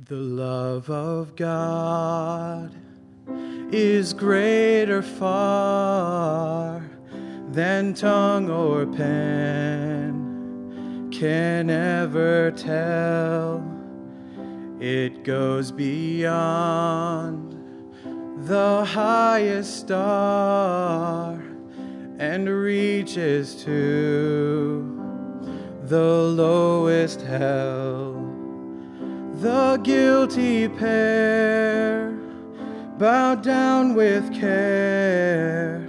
The love of God is greater far than tongue or pen can ever tell. It goes beyond the highest star and reaches to the lowest hell. The guilty pair bowed down with care.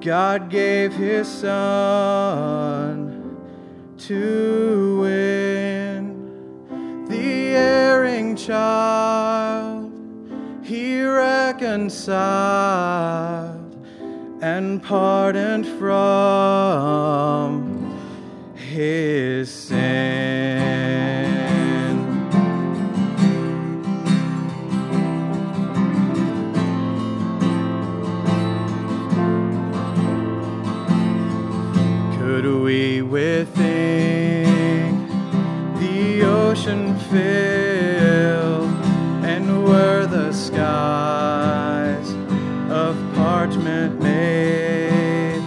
God gave his son to win the erring child. He reconciled and pardoned from his sin. The ocean filled and were the skies of parchment made,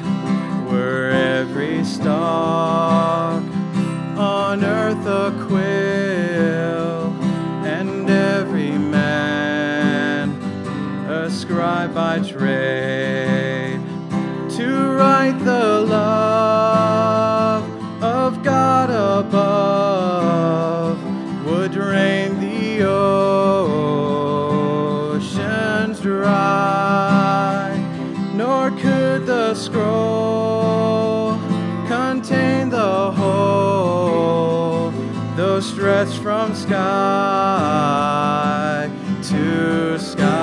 were every stalk on earth a quill, and every man a scribe by trade Stretch from sky to sky.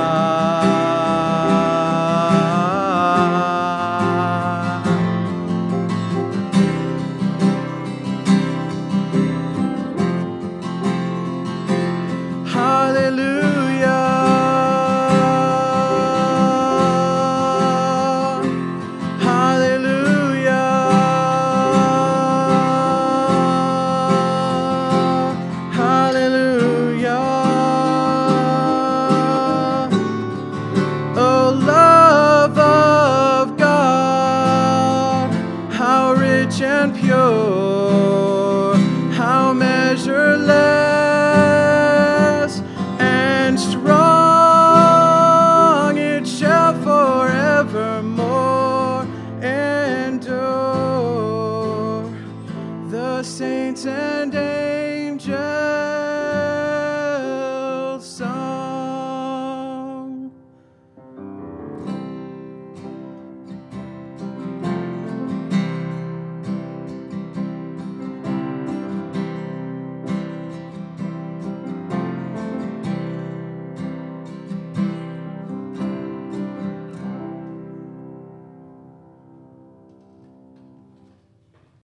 and pure.